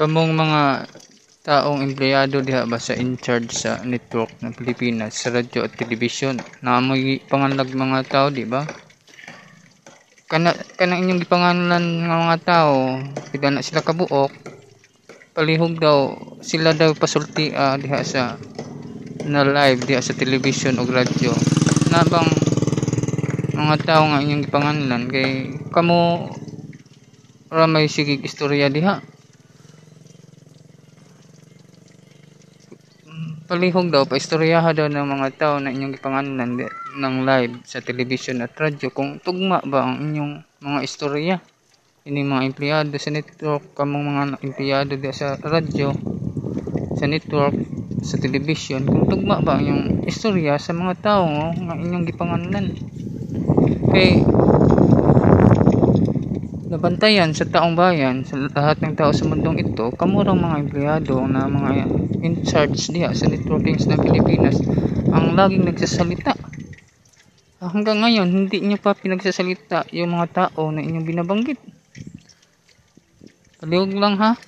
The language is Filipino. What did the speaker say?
Kamong mga taong empleyado diha ba sa in charge sa network ng Pilipinas sa radyo at telebisyon? Naamoy panganlag mga tao di ba? Kana kanang inyong gipangalan nga mga tao pila na sila kabuok. Palihog daw sila daw pasulti ah, diha sa na live diha sa telebisyon o radyo. Na bang mga tao nga inyong gipangalan kay kamo ra may sige istorya diha palihog daw paistoryaha daw ng mga tao na inyong gipangalan di- ng live sa television at radyo. Kung tugma ba ang inyong mga istorya? Ini mga empleyado sa network kamong mga empleyado di sa radyo sa network sa television. Kung tugma ba ang inyong istorya sa mga tao nga inyong gipangalan? Kay nabantayan sa taong bayan sa lahat ng tao sa mundong ito kamurang mga empleyado na mga in charge diha sa networkings ng Pilipinas ang laging nagsasalita. Ah, hanggang ngayon hindi niyo pa pinagsasalita yung mga tao na inyong binabanggit. Palihog lang ha